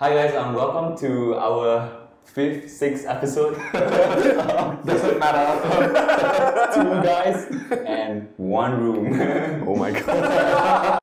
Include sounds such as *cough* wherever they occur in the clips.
Hi guys, and welcome to our fifth, sixth episode. *laughs* Doesn't matter. *laughs* Two guys *laughs* and one room. Oh my god.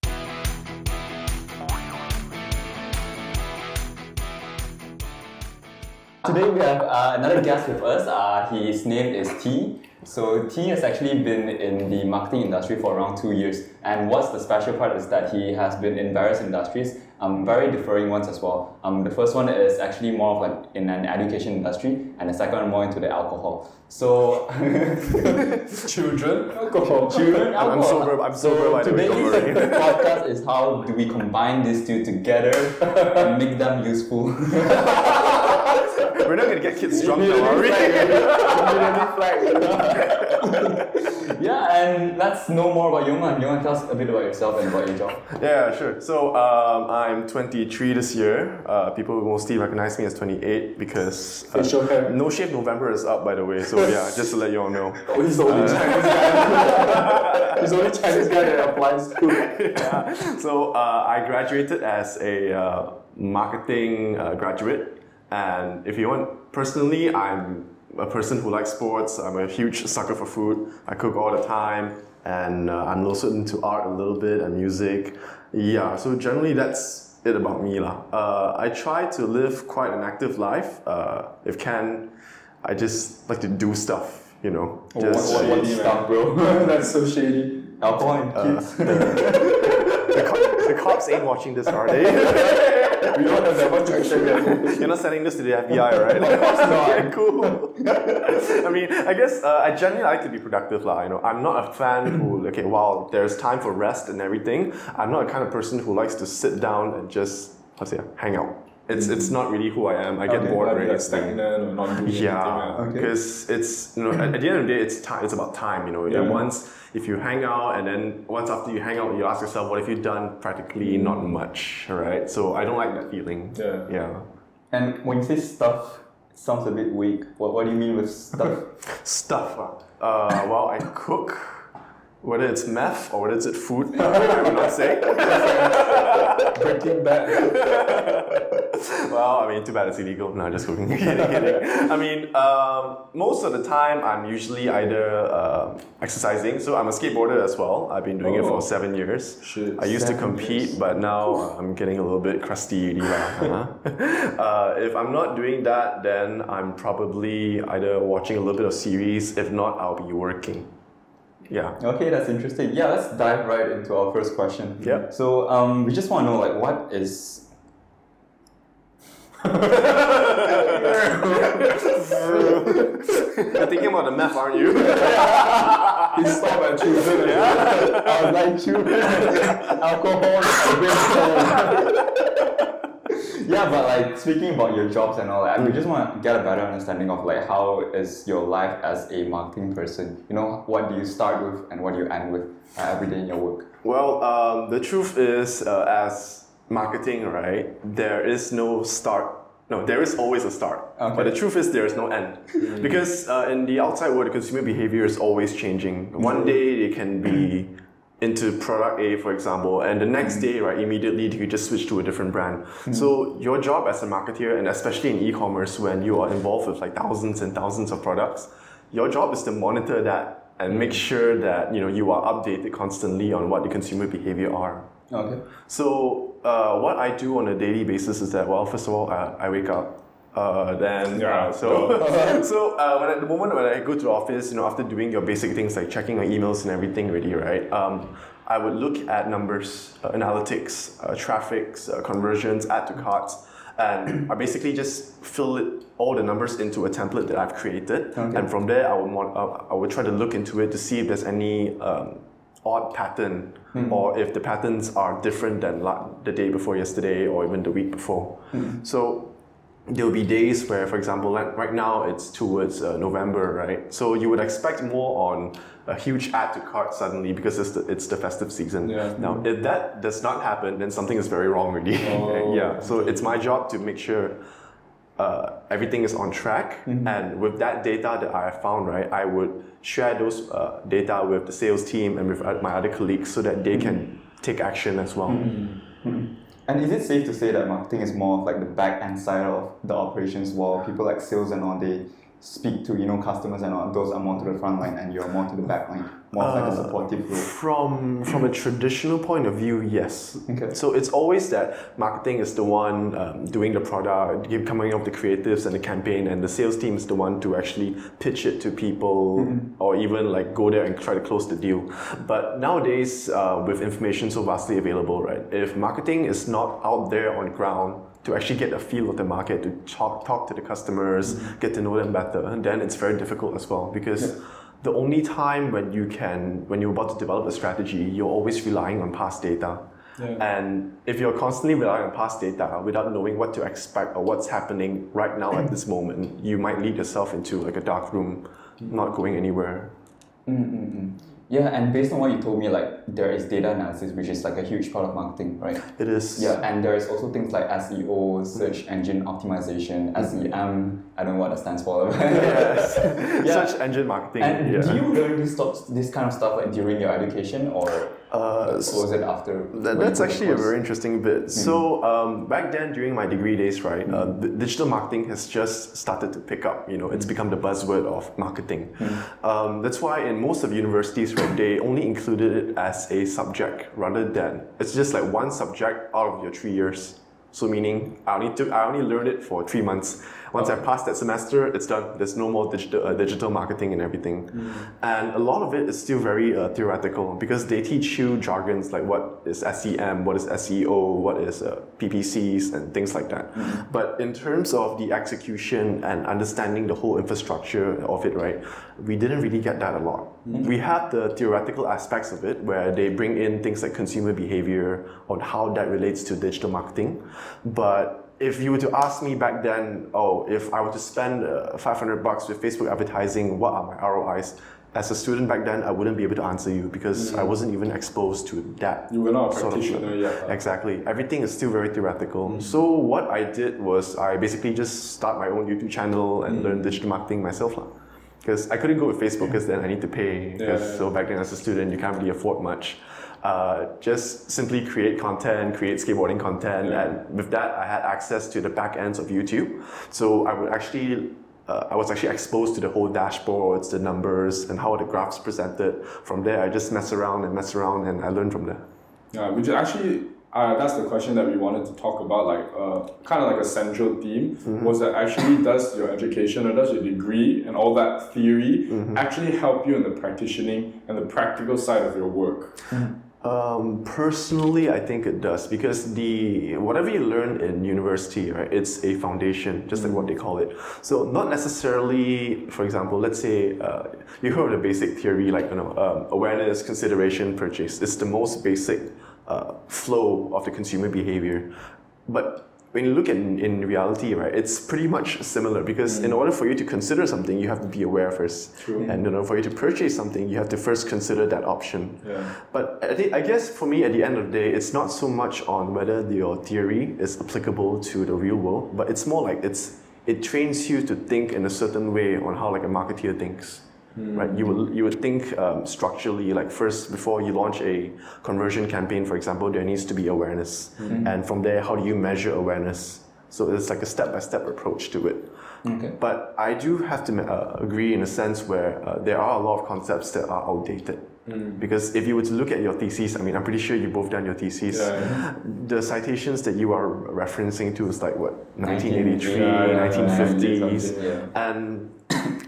Today we have uh, another guest with us. Uh, his name is T. So T has actually been in the marketing industry for around two years. And what's the special part is that he has been in various industries, um, very differing ones as well. Um, the first one is actually more of like in an education industry, and the second one more into the alcohol. So *laughs* Children. alcohol, children, I'm- I'm alcohol. sober- I'm so sober, by the way, today's *laughs* podcast is how do we combine these two together and make them useful. *laughs* We're not gonna get kids drunk now, are we? Yeah, and let's know more about Yoman. Yoman, tell us a bit about yourself and about your job. yeah, sure. So um, I'm 23 this year. Uh, people will mostly recognize me as 28 because uh, Facial hair. No Shave November is up, by the way. So yeah, just to let you all know. *laughs* Oh, he's the only Chinese guy. *laughs* he's the only Chinese guy that applies to. yeah. So uh, I graduated as a uh, marketing uh, graduate, and if you want, personally, I'm a person who likes sports. I'm a huge sucker for food. I cook all the time, and uh, I'm also into art a little bit and music. Yeah. So generally, that's it about me, lah. Uh, I try to live quite an active life. Uh, if can, I just like to do stuff. You know, just what, what stuff, bro? *laughs* That's so shady. Alcohol and Uh, kids. *laughs* the, co- the cops ain't watching this, are they? *laughs* We don't have that much traction yet. You're not sending this to the FBI, right? *laughs* Of course not. *laughs* okay, cool. *laughs* I mean, I guess uh, I generally like to be productive, lah. You know, I'm not a fan who, *clears throat* okay, while there's time for rest and everything, I'm not a kind of person who likes to sit down and just, how to say, hang out. It's it's not really who I am. I get Okay, bored like, very like easily. stagnant or not doing Yeah, anything. because it's you know at, at the end of the day, it's time. It's about time. You know, Yeah. and once if you hang out, and then once after you hang out, you ask yourself, what have you done? Practically not much, right? So I don't like that feeling. Yeah. Yeah. And when you say stuff, it sounds a bit weak. What, what do you mean with stuff? *laughs* Stuff. ah. Uh, well, I cook. Whether it's meth or whether it's food, *laughs* I will not say. *laughs* Breaking Bad. *laughs* well, I mean, too bad it's illegal. No, just kidding. kidding, kidding. I mean, um, most of the time, I'm usually either uh, exercising. So I'm a skateboarder as well. I've been doing it Oh. for seven years. Shit, I used to compete, years. but now uh, I'm getting a little bit crusty. already lah, huh? uh, if I'm not doing that, then I'm probably either watching a little bit of series. If not, I'll be working. Yeah. okay, that's interesting. Yeah, let's dive right into our first question. Yeah. So um, we just want to know like what is You're thinking about the meth, aren't you? He stopped at children. Yeah. I was like children, *laughs* alcohol, *laughs* *laughs* yeah, but like speaking about your jobs and all that, we just want to get a better understanding of like how is your life as a marketing person. You know, what do you start with and what do you end with uh, every day in your work? Well, um, the truth is, uh, as marketing, right, there is no start. No, there is always a start. Okay. But the truth is, there is no end. Because uh, in the outside world, the consumer behavior is always changing. One day they can be into product A, for example, and the next day, right, immediately you just switch to a different brand. So your job as a marketer, and especially in e-commerce, when you are involved with like thousands and thousands of products, your job is to monitor that and make sure that you know you are updated constantly on what the consumer behavior are. Okay. So uh, what I do on a daily basis is that well, first of all, uh, I wake up. Uh, then Yeah. uh, so *laughs* so uh, when at the moment when I go to the office, you know, after doing your basic things like checking your emails and everything ready, right? Um, I would look at numbers, uh, analytics, uh, traffics, uh, conversions, add to carts, and *clears throat* I basically just fill it all the numbers into a template that I've created, Okay. and from there I would uh, I would try to look into it to see if there's any um, odd pattern or if the patterns are different than la- the day before yesterday or even the week before. So there will be days where, for example, like right now it's towards uh, November, right? So you would expect more on a huge add to cart suddenly because it's the, it's the festive season. Yeah. Now, if that does not happen, then something is very wrong already. Oh, *laughs* yeah. So it's my job to make sure uh, everything is on track. And with that data that I have found, right, I would share those uh, data with the sales team and with uh, my other colleagues so that they can take action as well. And is it safe to say that marketing is more of like the back end side of the operations while people like sales and all they speak to, you know, customers and all those are more to the front line and you're more to the back line, more of like a supportive role? From from a traditional point of view, yes. Okay. So it's always that marketing is the one um, doing the product, coming up with the creatives and the campaign, and the sales team is the one to actually pitch it to people or even like go there and try to close the deal. But nowadays, uh, with information so vastly available, right? If marketing is not out there on ground to actually get a feel of the market, to talk talk to the customers, get to know them better, and then it's very difficult as well because the only time when you can when you're about to develop a strategy you're always relying on past data. And if you're constantly relying on past data without knowing what to expect or what's happening right now at this moment you might lead yourself into like a dark room not going anywhere. Mm-mm-mm. Yeah, and based on what you told me, like there is data analysis, which is like a huge part of marketing, right? it is Yeah, and there is also things like SEO, search engine optimization, SEM. I don't know what that stands for. yes. *laughs* Yeah. search engine marketing and yeah. do you learn this stuff, this kind of stuff like during your education, or uh, was it after? That, that's you took the actually a very interesting bit. So um, back then, during my degree days, right, uh, d- digital marketing has just started to pick up. You know, it's become the buzzword of marketing. Um, that's why in most of universities, right, they only included it as a subject rather than it's just like one subject out of your three years. So meaning I only took I only learned it for three months. Once I passed that semester, it's done. There's no more digital uh, digital marketing and everything, and a lot of it is still very uh, theoretical because they teach you jargons like what is SEM, what is SEO, what is uh, PPCs, and things like that. But in terms of the execution and understanding the whole infrastructure of it, right, we didn't really get that a lot. We had the theoretical aspects of it where they bring in things like consumer behavior on how that relates to digital marketing, but if you were to ask me back then, oh, if I were to spend uh, 500 bucks with Facebook advertising, what are my ROIs? As a student back then, I wouldn't be able to answer you because I mm. wasn't even exposed to that. You were not a practitioner yet. Exactly. Everything is still very theoretical. Mm. So what I did was I basically just start my own YouTube channel and learn mm. digital marketing myself. lah. Because I couldn't go with Facebook because then I need to pay. 'Cause Yeah. So back then as a student, you can't really afford much. Uh, just simply create content, create skateboarding content, Yeah. and with that, I had access to the back ends of YouTube. So I would actually, uh, I was actually exposed to the whole dashboards, the numbers, and how the graphs presented. From there, I just mess around and mess around, and I learned from there. Yeah, which actually, uh, that's the question that we wanted to talk about, like uh, kind of like a central theme, was that actually does your education or does your degree and all that theory actually help you in the practicing and the practical side of your work? Um, personally, I think it does because the whatever you learn in university, right, it's a foundation, just like what they call it. So not necessarily, for example, let's say uh, you heard of the basic theory, like you know, um, awareness, consideration, purchase. It's the most basic uh, flow of the consumer behavior, but when you look at in, in reality, right, it's pretty much similar because in mm. order for you to consider something, you have to be aware first, True. and in order for you to purchase something, you have to first consider that option. Yeah. But I, think, I guess for me, at the end of the day, it's not so much on whether your theory is applicable to the real world, but it's more like it's it trains you to think in a certain way on how like a marketeer thinks. Right, you would you would think um, structurally like first before you launch a conversion campaign, for example, there needs to be awareness, and from there, how do you measure awareness? So it's like a step by step approach to it. Okay. But I do have to uh, agree in a sense where uh, there are a lot of concepts that are outdated. Because if you were to look at your thesis, I mean, I'm pretty sure you both done your thesis. Yeah. The citations that you are referencing to is like what 1983, Yeah, yeah, 1950s, yeah. and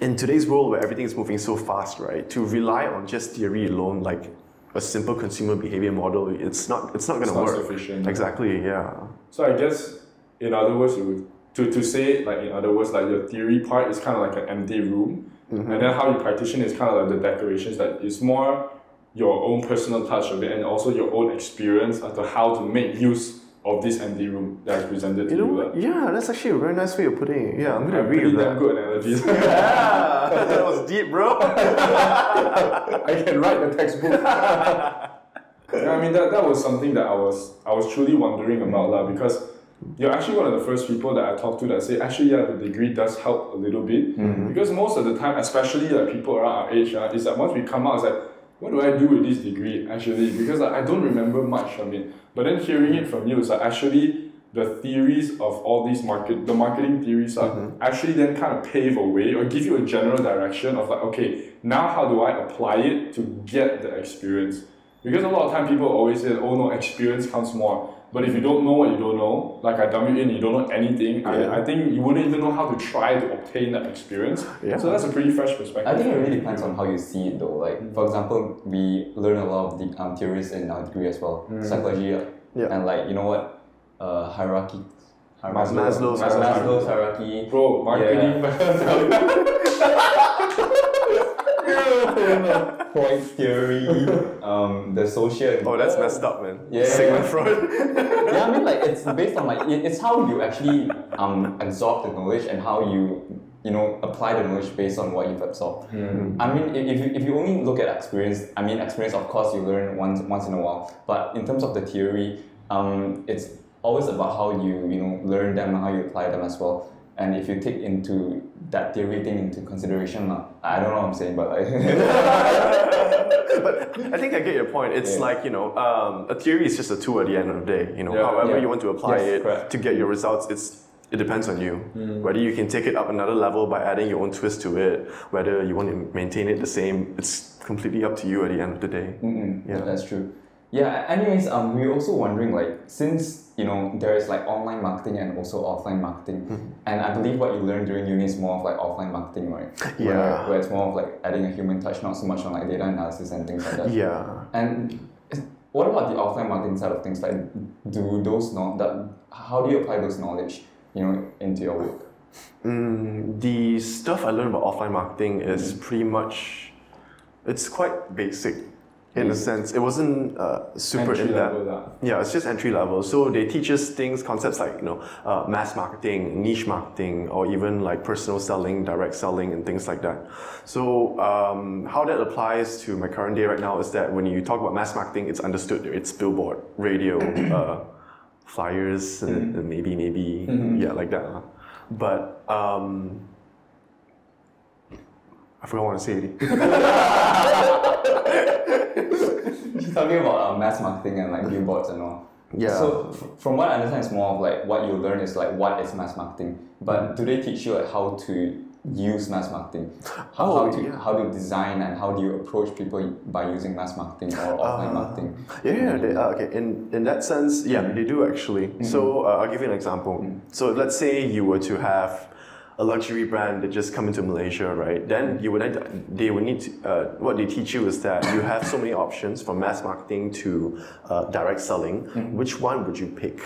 in today's world where everything is moving so fast, right? To rely on just theory alone, like a simple consumer behavior model, it's not it's not going It's to not work. sufficient. Exactly. Yeah. So I guess, in other words, you would, to, to say like in other words, like your theory part is kind of like an empty room, mm-hmm. and then how you partition is kind of like the decorations. That is more your own personal touch of it, and also your own experience as to how to make use of this empty room that is presented to You know you. lah. Yeah, that's actually a very nice way of putting it. Yeah, I'm gonna Yeah, agree pretty with that. good analogies. *laughs* Yeah, that was deep, bro. *laughs* I can write the textbook. *laughs* Yeah, I mean that, that was something that I was I was truly wondering about lah because you're actually one of the first people that I talked to that say actually yeah the degree does help a little bit because most of the time especially like people around our age uh, is that once we come out it's like what do I do with this degree actually? Because like, I don't remember much from it. But then hearing it from you is like actually the theories of all these market the marketing theories are Mm-hmm. actually then kind of pave a way or give you a general direction of like okay now how do I apply it to get the experience because a lot of time people always say oh no experience counts more but if you don't know what you don't know like I dump you in you don't know anything Yeah. I, I think you wouldn't even know how to try to obtain that experience Yeah. so that's a pretty fresh perspective I think it really depends on how you see it though. Like for example, we learn a lot of the um, theories in our degree as well, psychology, uh, Yeah. and like you know what, uh, hierarchy. hierarchy- Maslow's Mas- hierarchy. Maslow's hierarchy. bro marketing *laughs* *laughs* *laughs* Freud's theory, um, the social. Oh, that's messed up, man. Yeah. Sigmund Freud. *laughs* yeah, I mean, like it's based on like it, it's how you actually um absorb the knowledge and how you you know apply the knowledge based on what you've absorbed. I mean, if, if you if you only look at experience, I mean, experience of course you learn once once in a while, but in terms of the theory, um, it's always about how you you know learn them and how you apply them as well. And if you take into that theory thing into consideration, lah, I don't know what I'm saying, but like, *laughs* but I think I get your point. It's Yeah. like, you know, um, a theory is just a tool at the end of the day. You know, Yeah. however Yeah. you want to apply Yes, it correct. to get your results, it's it depends on you. Whether you can take it up another level by adding your own twist to it, whether you want to maintain it the same, it's completely up to you at the end of the day. Mm-mm, Yeah. that's true. Yeah. Anyways, um, we're also wondering like since you know there is like online marketing and also offline marketing, Mm-hmm. and I believe what you learn during uni is more of like offline marketing, right? Yeah. where it's more of like adding a human touch, not so much on like data analysis and things like that. Yeah. And what about the offline marketing side of things? Like, do those know that? How do you apply those knowledge, you know, into your work? Mm, the stuff I learned about offline marketing is Mm. pretty much, it's quite basic in a sense. It wasn't uh, super Entry in depth. lah. Yeah, it's just entry level. So they teach us things, concepts like you know, uh, mass marketing, niche marketing, or even like personal selling, direct selling, and things like that. So um, how that applies to my current day right now is that when you talk about mass marketing, it's understood. It's billboard, radio, uh, *clears throat* flyers, and, and maybe maybe yeah like that. huh? But um, I forgot what I want to say. *laughs* *laughs* talking about uh, mass marketing and like billboards and all. Yeah. So f- from what I understand, it's more of like what you learn is like what is mass marketing. But do they teach you like how to use mass marketing? How, Oh, how to yeah. how to design and how do you approach people by using mass marketing or offline marketing? Yeah, yeah, they, uh, okay. In in that sense, yeah, they do actually. So uh, I'll give you an example. So let's say you were to have a luxury brand that just come into Malaysia, right? Then you would they would need to, uh, what they teach you is that you have so many options from mass marketing to uh, direct selling. Which one would you pick?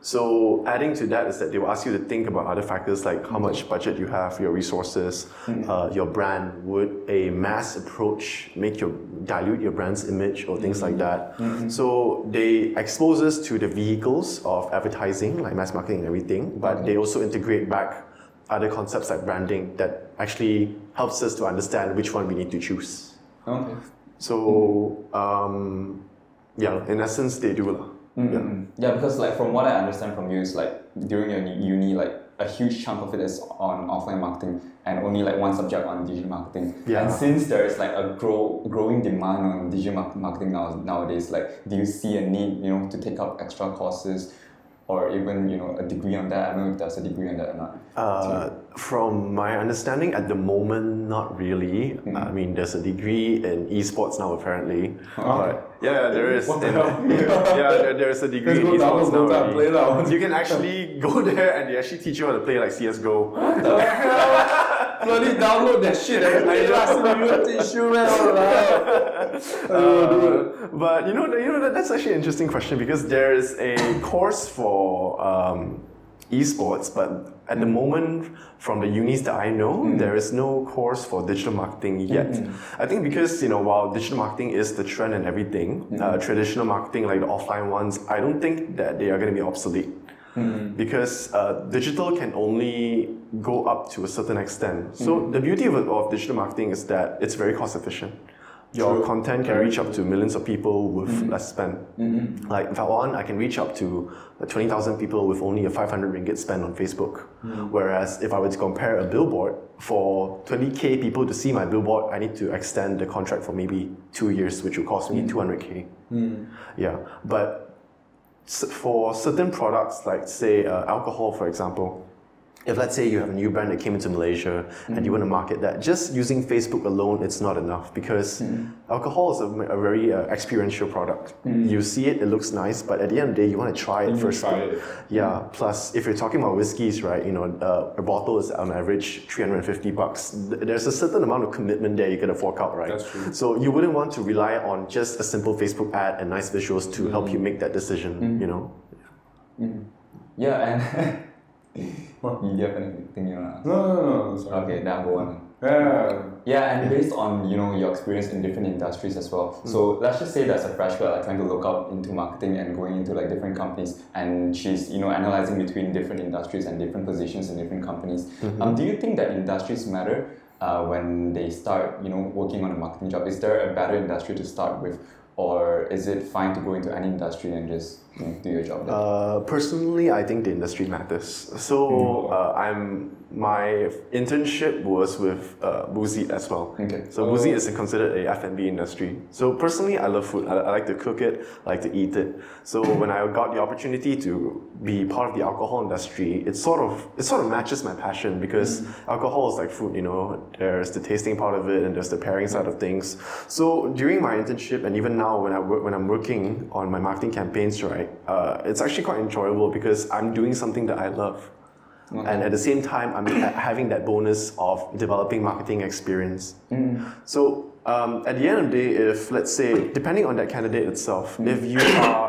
So adding to that is that they will ask you to think about other factors like how much budget you have, your resources, uh, your brand. Would a mass approach make your dilute your brand's image or things like that? So they expose us to the vehicles of advertising like mass marketing and everything, but they also integrate back other concepts like branding that actually helps us to understand which one we need to choose. Okay. So um, yeah, in essence, they do lah. Yeah. Mm. Yeah, because like from what I understand from you is like during your uni- uni, like a huge chunk of it is on offline marketing and only like one subject on digital marketing. Yeah. And since there is like a grow growing demand on digital marketing now nowadays, like do you see a need, you know, to take up extra courses or even, you know, a degree on that? I don't know if there's a degree on that or not. Uh, from my understanding, at the moment, not really. Mm. I mean, there's a degree in esports now, apparently. Oh. But yeah, there is. What the hell? *laughs* yeah, there, there's a *laughs* degree Let's in esports now. Play now. You can actually *laughs* go there and they actually teach you how to play like CS:GO. Bloody download that shit *laughs* and play *laughs* Uh, but you know, you know that, that's actually an interesting question because there is a course for um, esports, but at the moment, from the unis that I know, there is no course for digital marketing yet. I think because you know, while digital marketing is the trend and everything, uh, traditional marketing like the offline ones, I don't think that they are going to be obsolete. Because uh, digital can only go up to a certain extent. So the beauty of, of digital marketing is that it's very cost efficient. your True. content can Very reach up to millions of people with Mm-hmm. less spend. Like if I want, I can reach up to uh, 20,000 people with only a 500 ringgit spend on Facebook. Mm. Whereas if I were to compare a billboard, for 20k people to see my billboard, I need to extend the contract for maybe two years, which will cost Mm. me 200k. Yeah, but for certain products, like say uh, alcohol, for example, if let's say you have a new brand that came into Malaysia and you want to mm. market that, just using Facebook alone, it's not enough because mm. alcohol is a, a very uh, experiential product. Mm. You see it, it looks nice, but at the end of the day, you want to try it You first. try it. Yeah. Plus, if you're talking about whiskeys, right, you know, uh, a bottle is on average 350 bucks. There's a certain amount of commitment there you gotta fork out, right? That's true. So you wouldn't want to rely on just a simple Facebook ad and nice visuals to help you make that decision, you know? Yeah, and *laughs* you have anything you ask? No, no, no. Sorry. Okay, that go on. Yeah. Yeah, and based on you know your experience in different industries as well. So let's just say there's a fresh girl like trying to look up into marketing and going into like different companies, and she's you know analyzing between different industries and different positions in different companies. Um, do you think that industries matter uh, when they start you know working on a marketing job? Is there a better industry to start with, or is it fine to go into any industry and just do your job? Uh, personally, I think the industry matters. So uh, I'm my internship was with uh, Boozy as well. Okay. So Boozy is considered a F&B industry. So personally, I love food. I, I like to cook it. I like to eat it. So *laughs* when I got the opportunity to be part of the alcohol industry, it sort of it sort of matches my passion because alcohol is like food. You know, there's the tasting part of it and there's the pairing side of things. So during my internship and even now when I work, when I'm working on my marketing campaigns, right, uh, it's actually quite enjoyable because I'm doing something that I love. And at the same time, I'm having that bonus of developing marketing experience. So um, at the end of the day, if let's say, depending on that candidate itself, if you are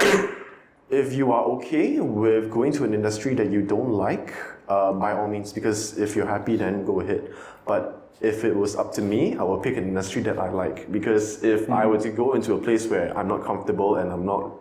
if you are okay with going to an industry that you don't like, uh, by all means, because if you're happy, then go ahead. But if it was up to me, I would pick an industry that I like. Because if I were to go into a place where I'm not comfortable and I'm not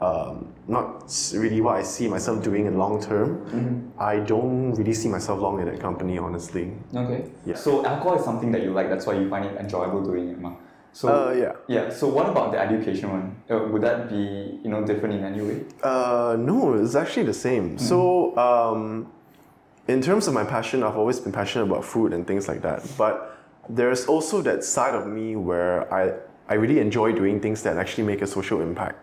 um, not really what I see myself doing in long term, I don't really see myself long in that company, honestly. Okay. Yeah. So alcohol is something that you like. That's why you find it enjoyable doing it, ma. So Uh, yeah. Yeah. So what about the education one? Uh, would that be you know different in any way? Uh, no, it's actually the same. So, um, in terms of my passion, I've always been passionate about food and things like that. But there's also that side of me where I, I really enjoy doing things that actually make a social impact.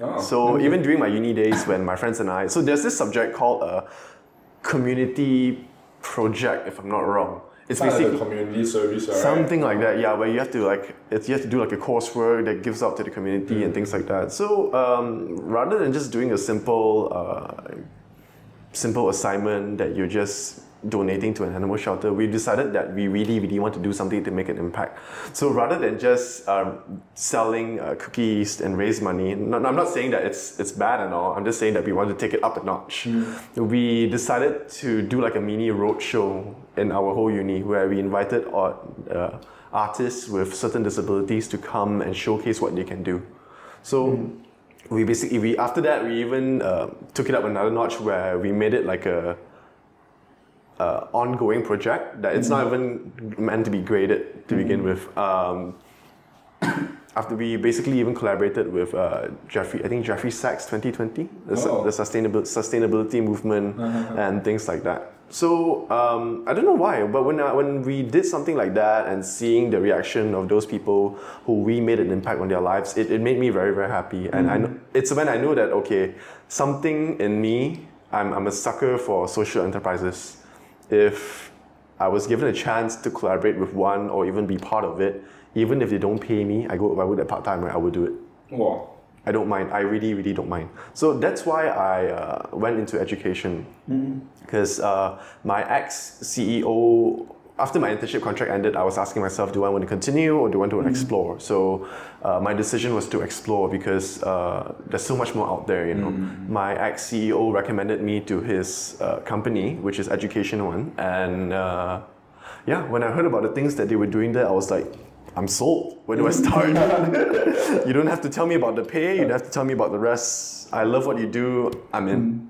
Oh. So even during my uni days, when my friends and I, so there's this subject called a community project, if I'm not wrong. It's of basically community service, right? Something like that, yeah, where you have to like it's, you have to do like a coursework that gives out to the community and things like that. So um, rather than just doing a simple uh, simple assignment that you're just donating to an animal shelter, we decided that we really, really want to do something to make an impact. So rather than just um, selling uh, cookies and raise money, no, I'm not saying that it's it's bad and all. I'm just saying that we want to take it up a notch. We decided to do like a mini road show in our whole uni where we invited uh, artists with certain disabilities to come and showcase what they can do. So we basically we after that we even uh, took it up another notch where we made it like a uh, ongoing project that it's not even meant to be graded to begin with. Um, *coughs* after we basically even collaborated with uh, Jeffrey, I think Jeffrey Sachs 2020, the, Oh. the sustainable sustainability movement and things like that. So um, I don't know why, but when I, when we did something like that and seeing the reaction of those people who we made an impact on their lives, it, it made me very very happy. And I know, it's when I know that okay, something in me, I'm, I'm a sucker for social enterprises. If I was given a chance to collaborate with one or even be part of it, even if they don't pay me, I go I would at part time, right, I would do it. Wow. I don't mind. I really, really don't mind. So that's why I uh, went into education. Because uh, my ex CEO, after my internship contract ended, I was asking myself, do I want to continue or do I want to explore? So uh, my decision was to explore because uh, there's so much more out there. You know, my ex CEO recommended me to his uh, company, which is Education One, and uh, yeah, when I heard about the things that they were doing there, I was like, I'm sold. Where do I start? *laughs* *laughs* you don't have to tell me about the pay. You don't have to tell me about the rest. I love what you do. I'm in.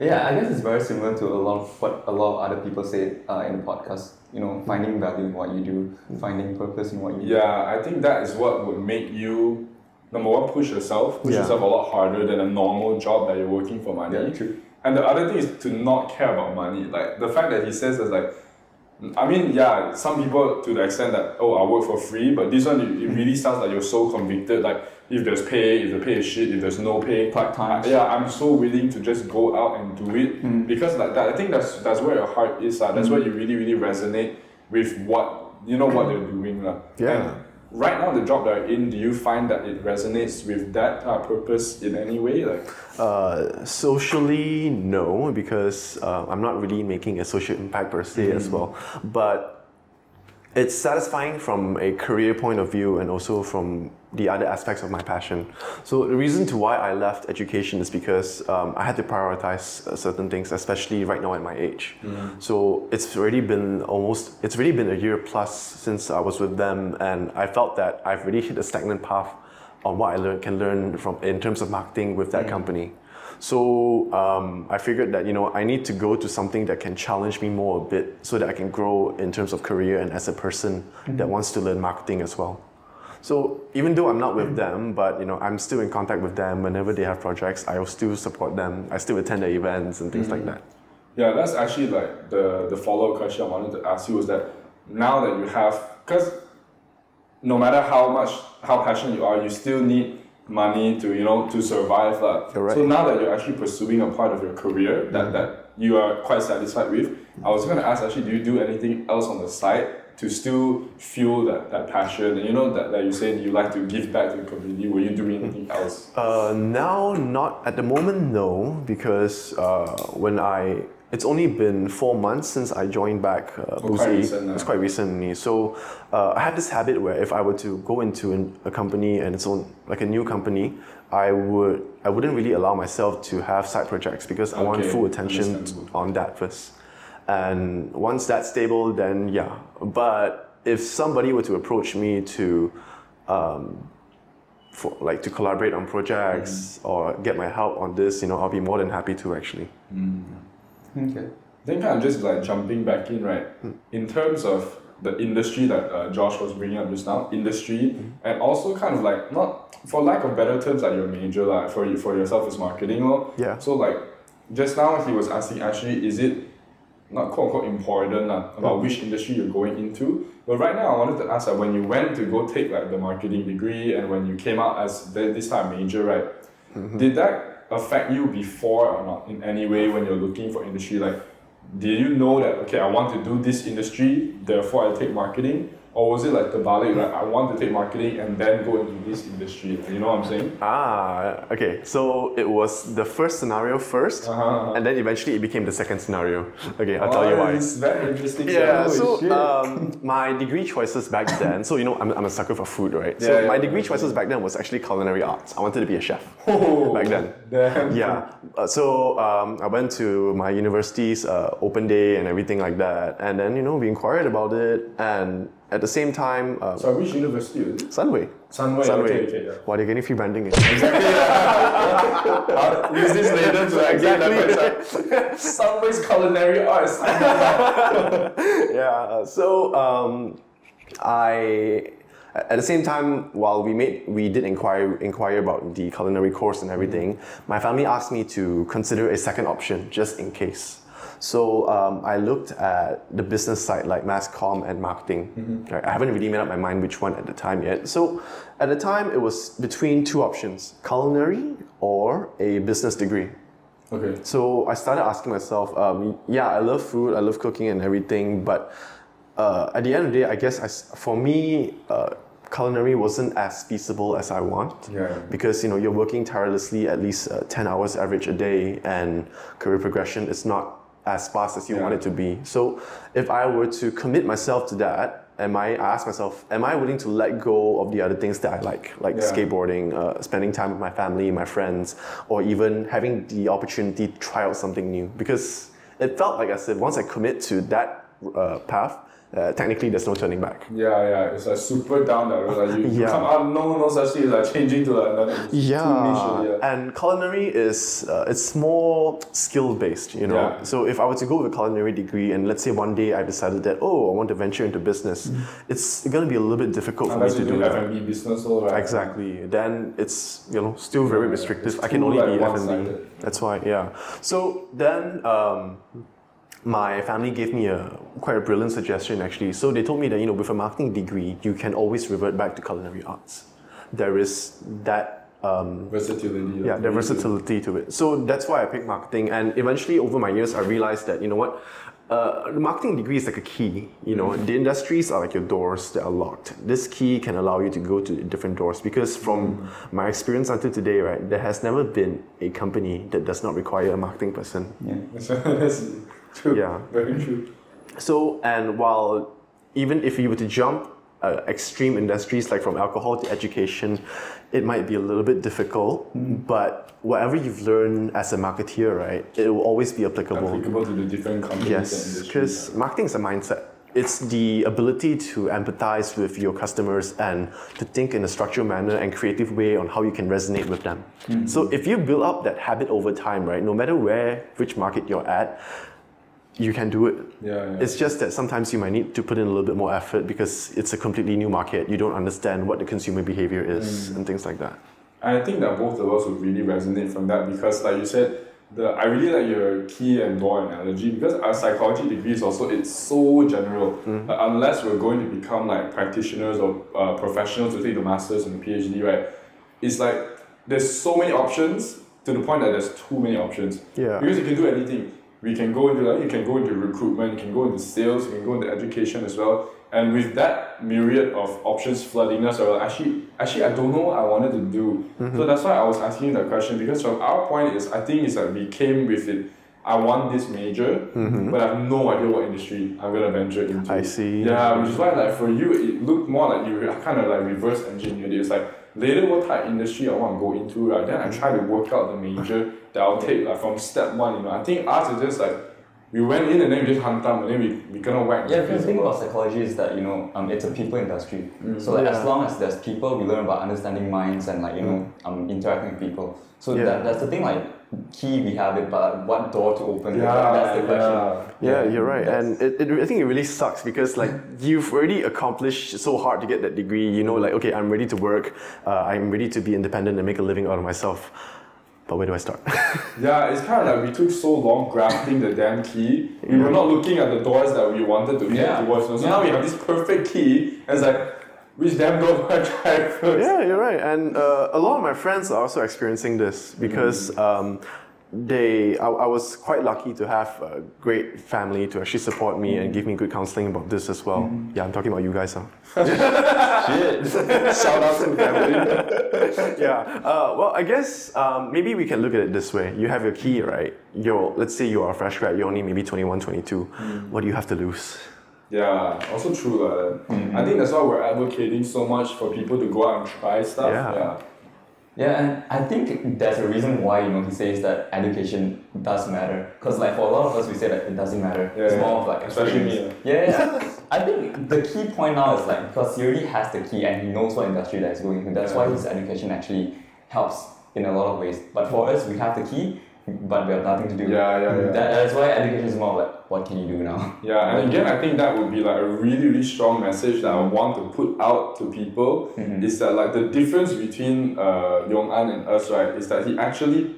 Yeah, I guess it's very similar to a lot of what a lot of other people say uh, in the podcast. You know, finding value in what you do, finding purpose in what you do. Yeah, I think that is what would make you number one push yourself, push Yeah. yourself a lot harder than a normal job that you're working for money. Yeah, true. And the other thing is to not care about money. Like the fact that he says is like, I mean, yeah, some people to the extent that oh, I work for free, but this one it, it really sounds like you're so convicted. Like if there's pay, if the pay is shit, if there's no pay, Part-time. Yeah, I'm so willing to just go out and do it because like that. I think that's that's where your heart is. Uh, that's where you really really resonate with what you know what they're doing. lah. Yeah. And right now, the job that you're in, do you find that it resonates with that uh, purpose in any way? Like. Uh, socially, no, because uh, I'm not really making a social impact per se as well. But it's satisfying from a career point of view and also from the other aspects of my passion. So the reason to why I left education is because um, I had to prioritize uh, certain things, especially right now at my age. So it's already been almost it's already been a year plus since I was with them, and I felt that I've already hit a stagnant path on what I learn, can learn from in terms of marketing with that company. So um, I figured that you know I need to go to something that can challenge me more a bit, so that I can grow in terms of career and as a person mm-hmm. that wants to learn marketing as well. So even though I'm not with mm-hmm. them, but you know I'm still in contact with them whenever they have projects. I will still support them. I still attend their events and things like mm-hmm. that. Yeah, that's actually like the the follow up question I wanted to ask you was that now that you have because no matter how much how passionate you are, you still need money to you know to survive lah. You're. So now that you're actually pursuing a part of your career that, that you are quite satisfied with, I was gonna ask actually, do you do anything else on the side to still fuel that, that passion and you know that, that you said you like to give back to the community? Will you do anything else? Uh, now, not at the moment, no, because uh, when I it's only been four months since I joined back uh, quite Boozy. recent, It's quite recently. So uh, I had this habit where if I were to go into an, a company and it's on like a new company, I would I wouldn't really allow myself to have side projects because I want full attention on that first. And once that's stable, then yeah. But if somebody were to approach me to um, for like to collaborate on projects or get my help on this, you know, I'll be more than happy to actually. Okay. Then kind of just like jumping back in, right? Hmm. In terms of the industry that uh, Josh was bringing up just now, industry, hmm. and also kind of like not for lack of better terms, like your major, like for you for yourself is marketing, lor. Yeah. So like just now he was asking actually, is it not quote unquote important lah, about hmm. which industry you're going into? But right now I wanted to ask that when you went to go take like the marketing degree and when you came out as this of major, right? Mm-hmm. Did that affect you before or not in any way when you're looking for industry? Like, did you know that okay, I want to do this industry, therefore I take marketing, or was it like the balik like I want to take marketing and then go into this industry? You know what I'm saying? Ah, okay. So it was the first scenario 1st Uh-huh. and then eventually it became the second scenario. Okay, I'll tell you why. It's very interesting. Yeah, so um, my degree choices back then, so you know, I'm, I'm a sucker for food, right? So Yeah, yeah, my yeah. degree choices back then was actually culinary arts. I wanted to be a chef *laughs* Oh, back then. damn. Yeah. Uh, so um, I went to my university's uh, open day and everything like that, and then you know we inquired about it, and at the same time, uh, So which university is it? Sunway. Sunway. Sunway. Okay, okay, yeah. Why they're getting free branding? *laughs* Exactly? I'll use this later to exactly. Sunway's culinary arts. *laughs* yeah. So um, I at the same time while we made we did inquire inquire about the culinary course and everything, my family asked me to consider a second option just in case. So um, I looked at the business side like mass comm and marketing. Right? I haven't really made up my mind which one at the time yet. So at the time it was between two options: culinary or a business degree. okay. So I started asking myself, um, yeah, I love food, I love cooking and everything, but uh, at the end of the day, I guess I for me, uh, culinary wasn't as feasible as I want. Yeah. Because you know you're working tirelessly at least uh, ten hours average a day, and career progression is not as fast as you want it to be. So if I were to commit myself to that, am I? I ask myself, am I willing to let go of the other things that I like, like Yeah. skateboarding, uh, spending time with my family, my friends, or even having the opportunity to try out something new? Because it felt like I said, once I commit to that uh, path, uh, technically there's no turning back. Yeah, yeah, it's like super down that road. Like you, you *laughs* Yeah. come out, no, no such thing like changing to like too niche Yeah, yeah. and culinary is uh, it's more skill based, you know. Yeah. So if I were to go with a culinary degree, and let's say one day I decided that oh I want to venture into business, it's going to be a little bit difficult for me Unless to you do do that. F&B business, all right. Exactly. Then it's you know still very restrictive. I can only like, be F and B. That's why, yeah. So then, um, my family gave me a quite a brilliant suggestion actually. So they told me that you know with a marketing degree, you can always revert back to culinary arts. There is that. Um, Versatility. yeah, the versatility to it. So that's why I picked marketing. And eventually, over my years, I realized that you know what, uh, the marketing degree is like a key. You know, the industries are like your doors that are locked. This key can allow you to go to different doors because from my experience until today, right, there has never been a company that does not require a marketing person. *laughs* That's, that's *laughs* true. Yeah. Very true. So, and while even if you were to jump uh, extreme industries like from alcohol to education, it might be a little bit difficult. But whatever you've learned as a marketeer, right, it will always be applicable. Applicable to the different companies and Yes, industries. because marketing is a mindset. It's the ability to empathize with your customers and to think in a structured manner and creative way on how you can resonate with them. So if you build up that habit over time, right, no matter where, which market you're at, you can do it. Yeah, yeah. It's just that sometimes you might need to put in a little bit more effort because it's a completely new market. You don't understand what the consumer behavior is and things like that. I think that both of us would really resonate from that because, like you said, the I really like your key and door analogy because our psychology degrees also it's so general. Like, unless we're going to become like practitioners or uh, professionals to take the masters and the PhD, right? It's like there's so many options to the point that there's too many options. Yeah. Because you can do anything. We can go into like you can go into recruitment, you can go into sales, you can go into education as well. And with that myriad of options flooding us, or actually, actually, I don't know what I wanted to do. So mm-hmm. that's why I was asking you that question because from our point is, I think it's like we came with it. I want this major, mm-hmm. but I have no idea what industry I'm gonna venture into. I see. Yeah, which is why like for you, it looked more like you kind of like reverse engineered it. It's like later what type of industry I want to go into, right? Then I try to work out the major that I'll take like from step one. You know, I think ours is just like we went in and then we just hunt them and then we we gonna whack. Yeah, the because the thing about psychology is that you know um, it's a people industry. So like Yeah. as long as there's people, we learn about understanding minds and like you know um, interacting with people. So Yeah. that, that's the thing. Like key we have it, but what door to open? Yeah, that's the question. yeah. Yeah, you're right, That's- and it, it, I think it really sucks because like you've already accomplished so hard to get that degree. You know, like okay, I'm ready to work. Uh, I'm ready to be independent and make a living out of myself. But where do I start? *laughs* Yeah, it's kind of like we took so long grafting the damn key. We were not looking at the doors that we wanted to Yeah. get towards. So Yeah. now we have this perfect key, and it's like, which damn door do I try first? yeah, you're right, and uh, a lot of my friends are also experiencing this because. Um, they, I, I was quite lucky to have a great family to actually support me and give me good counseling about this as well. Yeah, I'm talking about you guys, huh? *laughs* Shit. *laughs* Shout out to the family. *laughs* yeah. Uh, well, I guess um, maybe we can look at it this way. You have your key, right? You're, let's say you are a fresh grad, you're only maybe 21, 22. What do you have to lose? Yeah, also true. Uh, I think that's why we're advocating so much for people to go out and try stuff. Yeah. Yeah. Yeah, and I think there's a reason why you know he says that education does matter. Cause like for a lot of us, we say that it doesn't matter. Yeah, it's yeah. more of like Especially me. Yeah, yeah. I think the key point now is like because he already has the key and he knows what industry that is going into. That's why his education actually helps in a lot of ways. But for us, we have the key, *laughs* but we have nothing to do. Yeah, yeah, yeah. That, that's why education is more like what can you do now? Yeah, and again, I think that would be like a really, really strong message that I want to put out to people is that like the difference between uh, Yong An and us, right, is that he actually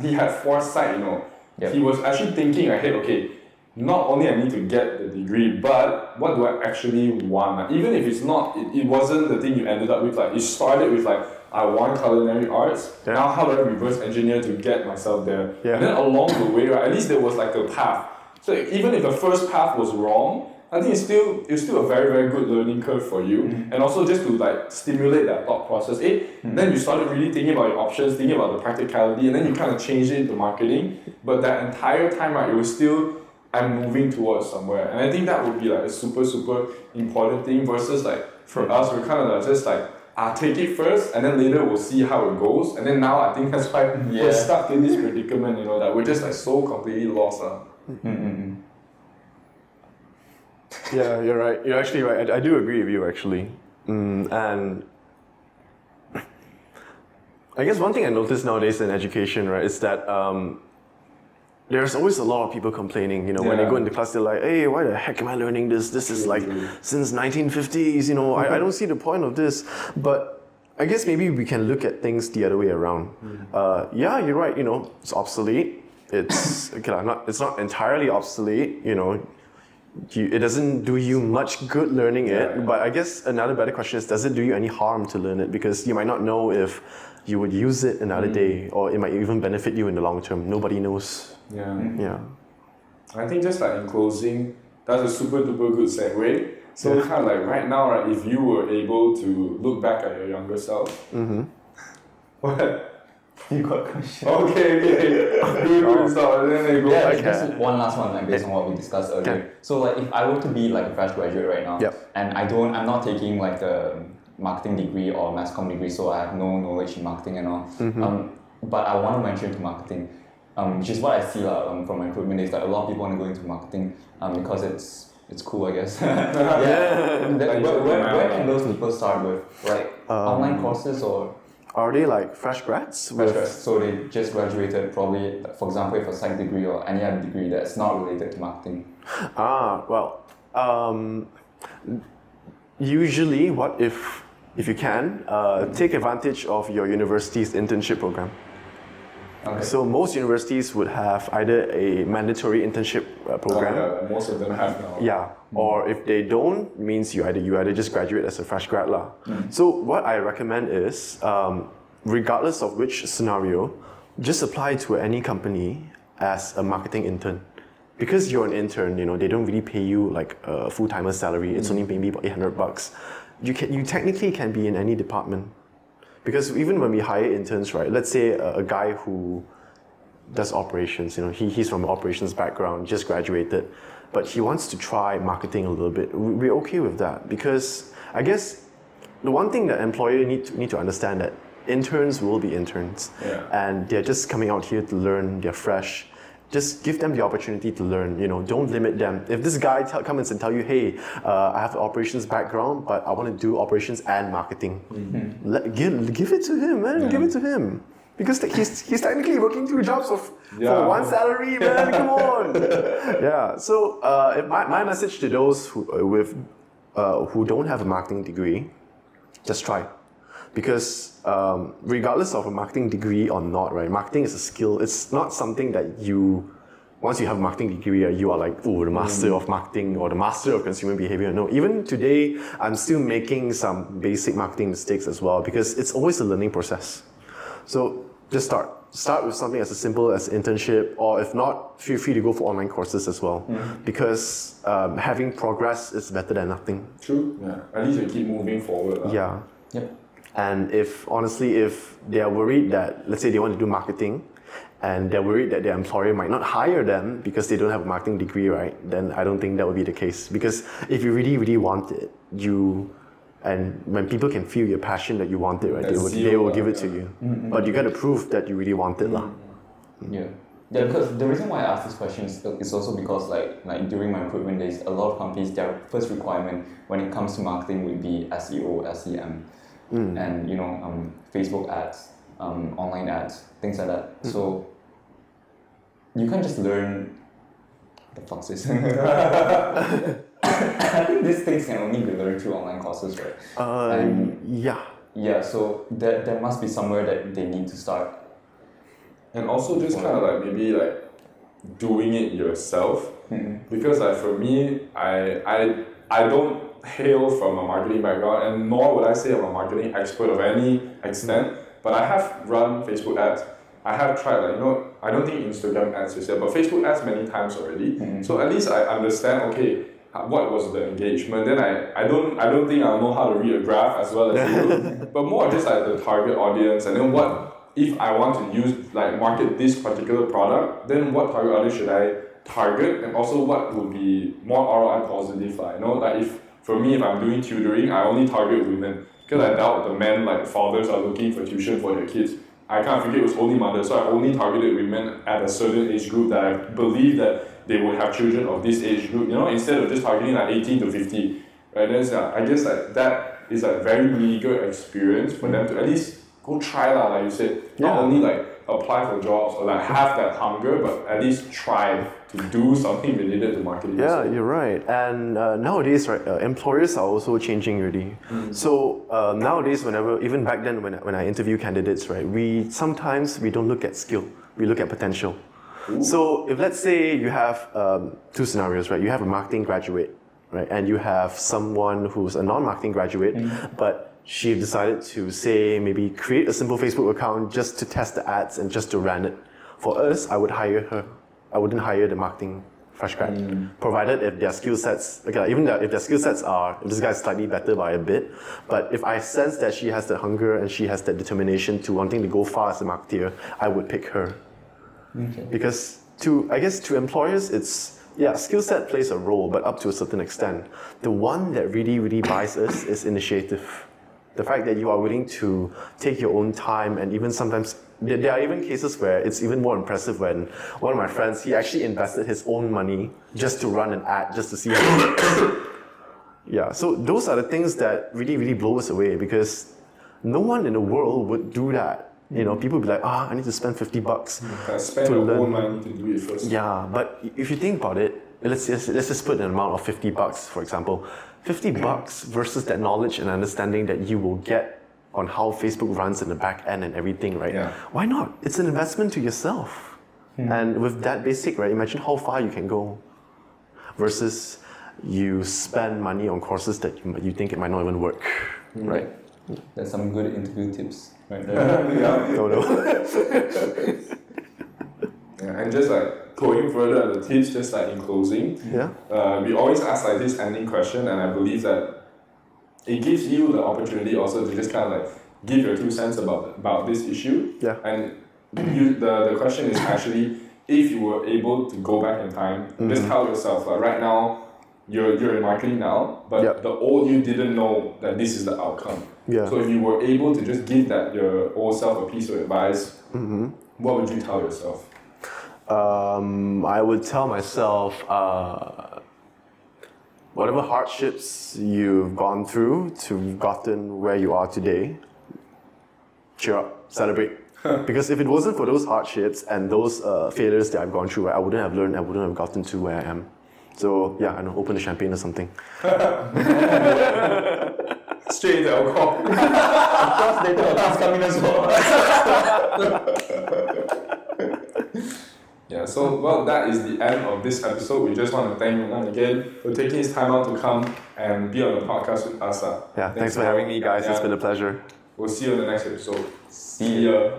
he had foresight, you know. Yep. He was actually thinking ahead, okay, not only I need to get the degree, but what do I actually want? Like, even if it's not, it, it wasn't the thing you ended up with. Like you started with like I want culinary arts. Yeah. Now how do I reverse engineer to get myself there? Yeah. And then along the way, right, at least there was like a path. So even if the first path was wrong, I think it's still it's still a very very good learning curve for you, Mm-hmm. and also just to like stimulate that thought process. Eh, then you started really thinking about your options, thinking about the practicality, and then you kind of changed it into marketing. But that entire time, right, it was still I'm moving towards somewhere, and I think that would be like a super super important thing versus like for us, we're kind of like just like. Ah, take it first, and then later we'll see how it goes. And then now I think that's why *laughs* Yeah. we're stuck in this predicament, you know, that we're just like so completely lost. Uh. Mm-mm. Yeah, you're right. You're actually right. I, I do agree with you actually. Mm, and I guess one thing I notice nowadays in education, right, is that um, there's always a lot of people complaining. You know, when they Yeah. go into class, they're like, "Hey, why the heck am I learning this? This is like mm-hmm. since 1950s. You know, I, I don't mm-hmm. see the point of this." But I guess maybe we can look at things the other way around. Mm-hmm. Uh, yeah, you're right. You know, it's obsolete. It's *coughs* okay, lah, not. It's not entirely obsolete. You know, you, it doesn't do you much good learning it. Yeah. But I guess another better question is, does it do you any harm to learn it? Because you might not know if you would use it another mm. day, or it might even benefit you in the long term. Nobody knows. Yeah. Yeah. I think just like in closing, that's a super duper good segue. So kind of like right now, right, if you were able to look back at your younger self, Mm-hmm. *laughs* what? You got a question? Okay, okay. *laughs* You go and start, and then they go. Yeah, Okay. just one last one, like based on what we discussed earlier. Okay. So, like, if I were to be like a fresh graduate right now, Yep. and I don't, I'm not taking like the marketing degree or mass comm degree, so I have no knowledge in marketing and all. Mm-hmm. Um, but I want to venture into marketing, um, which is what I see lah, um, from my recruitment days. That a lot of people want to go into marketing, um, because it's it's cool, I guess. *laughs* yeah. Then Like, where, where, where can those people start with? Like Um, online courses or Are they like fresh grads? fresh grads? So they just graduated, probably, for example, if a psych degree or any other degree that's not related to marketing. Ah, well, um, usually, what if if you can uh, take advantage of your university's internship program? Okay. So most universities would have either a mandatory internship uh, Oh, program. yeah, most of them have now. Yeah. Or if they don't, means you either you either just graduate as a fresh grad lah. So what I recommend is, um, regardless of which scenario, just apply to any company as a marketing intern. Because you're an intern, you know, they don't really pay you like a full timer salary. It's only maybe about eight hundred bucks. You can you technically can be in any department. Because even when we hire interns, right? Let's say a, a guy who does operations. You know, he, he's from an operations background, just graduated, but he wants to try marketing a little bit. We- We're okay with that because I guess the one thing that employer need to, need to understand that interns will be interns, Yeah. and they're just coming out here to learn. They're fresh. Just give them the opportunity to learn. You know, don't limit them. If this guy tell, comes and tell you, "Hey, uh, I have an operations background, but I want to do operations and marketing," let, give, give it to him, man. Give it to him. Because he's, he's technically working two jobs of, Yeah. for one salary, man. Come on. *laughs* yeah. So uh, if my, my message to those who uh, with uh, who don't have a marketing degree, just try. Because um, regardless of a marketing degree or not, right? Marketing is a skill. It's not something that you once you have a marketing degree, uh, you are like, oh, the master of marketing or the master of consumer behavior. No, even today, I'm still making some basic marketing mistakes as well because it's always a learning process. So just start. Start with something as simple as internship, or if not, feel free to go for online courses as well. Because um, having progress is better than nothing. True. Yeah. At least you keep moving forward. lah. Yeah. Yep. And if honestly, if they are worried that, let's say they want to do marketing, and they're worried that their employer might not hire them because they don't have a marketing degree, right? Then I don't think that would be the case. Because if you really, really want it, you, and when people can feel your passion that you want it, right, they That will, they will uh, give it to yeah. you. But you got to prove that you really want it, lah. Yeah. Yeah, because the reason why I ask this question is, is also because like like during my recruitment days, a lot of companies their first requirement when it comes to marketing would be SEO, SEM, and you know um, Facebook ads, um, online ads, things like that. So you can't just learn the fuck's this. *laughs* I think these things can only be learned through online courses, right? Uh, And- yeah. Yeah, so there, there must be somewhere that they need to start. And also just kind of like maybe like doing it yourself. Mhm. Because like for me, I I I don't hail from a marketing background and nor would I say I'm a marketing expert of any extent. But I have run Facebook ads. I have tried like you know I don't think Instagram ads is there, but Facebook ads many times already. Mhm. So at least I understand okay what was the engagement. Then I, I don't I don't think I know how to read a graph as well as you. *laughs* but more just like the target audience and then what if I want to use like market this particular product, then what target audience should I target and also what would be more ROI positive like, you know like if for me if I'm doing tutoring I only target women because I doubt the men like fathers are looking for tuition for their kids. I can't figured it was only mothers, so I only targeted women at a certain age group that I believe that they would have children of this age group, you know, instead of just targeting like 18 to 50. Right? Then it's, uh, I guess like that is a very meager experience for them to at least go try lah, like you said. Not Yeah. only like apply for jobs or like have that hunger, but at least try to do something related to marketing. Yeah, you're right. And uh, nowadays, right, uh, employers are also changing already. So uh, nowadays, whenever, even back then, when, when I interview candidates, right, we sometimes we don't look at skill, we look at potential. So if let's say you have um, two scenarios, right, you have a marketing graduate, right, and you have someone who's a non-marketing graduate, but she decided to say maybe create a simple Facebook account just to test the ads and just to run it. For us, I would hire her. I wouldn't hire the marketing fresh grad, mm. provided if their skill sets, okay, even if their skill sets are, if this guy's slightly better by a bit, but if I sense that she has the hunger and she has the determination to wanting to go far as a marketeer, I would pick her. Okay. Because to, I guess to employers, it's, yeah, skill set plays a role, but up to a certain extent. The one that really, really buys us is initiative. The fact that you are willing to take your own time and even sometimes there are even cases where it's even more impressive when one of my friends he actually invested his own money just to run an ad just to see how *coughs* yeah so those are the things that really really blow us away because no one in the world would do that you know people be like ah i need to spend 50 bucks Uh, spend to learn. own money to do it first. yeah, but if you think about it, let's just, let's just put an amount of 50 bucks, for example. 50 bucks versus that knowledge and understanding that you will get on how Facebook runs in the back end and everything, right? Yeah. Why not? It's an investment to yourself. Hmm. And with that basic, right, imagine how far you can go versus you spend money on courses that you, you think it might not even work, hmm. right? There's some good interview tips right there. *laughs* yeah. No, no. *laughs* yeah. And just like going further, the tips, just like in closing, yeah? uh, we always ask like this ending question, and I believe that it gives you the opportunity also to just kind of like give your two cents about about this issue. Yeah. And you, the the question is actually if you were able to go back in time, just tell yourself like right now. You're, you're in marketing now, but Yep. the old you didn't know that this is the outcome. Yeah. So if you were able to just give that your old self a piece of advice, what would you tell yourself? Um, I would tell myself, uh, whatever hardships you've gone through to gotten where you are today, cheer up, celebrate. *laughs* because if it wasn't for those hardships and those uh, failures that I've gone through, I wouldn't have learned, I wouldn't have gotten to where I am. So yeah, I know, open the champagne or something. *laughs* Straight into alcohol. Plus later the class coming as well. *laughs* Yeah, so well, that is the end of this episode. We just want to thank Yunan again for taking his time out to come and be on the podcast with us. ah. Yeah, thanks, for having me, guys. It's been a pleasure. We'll see you on the next episode. See ya.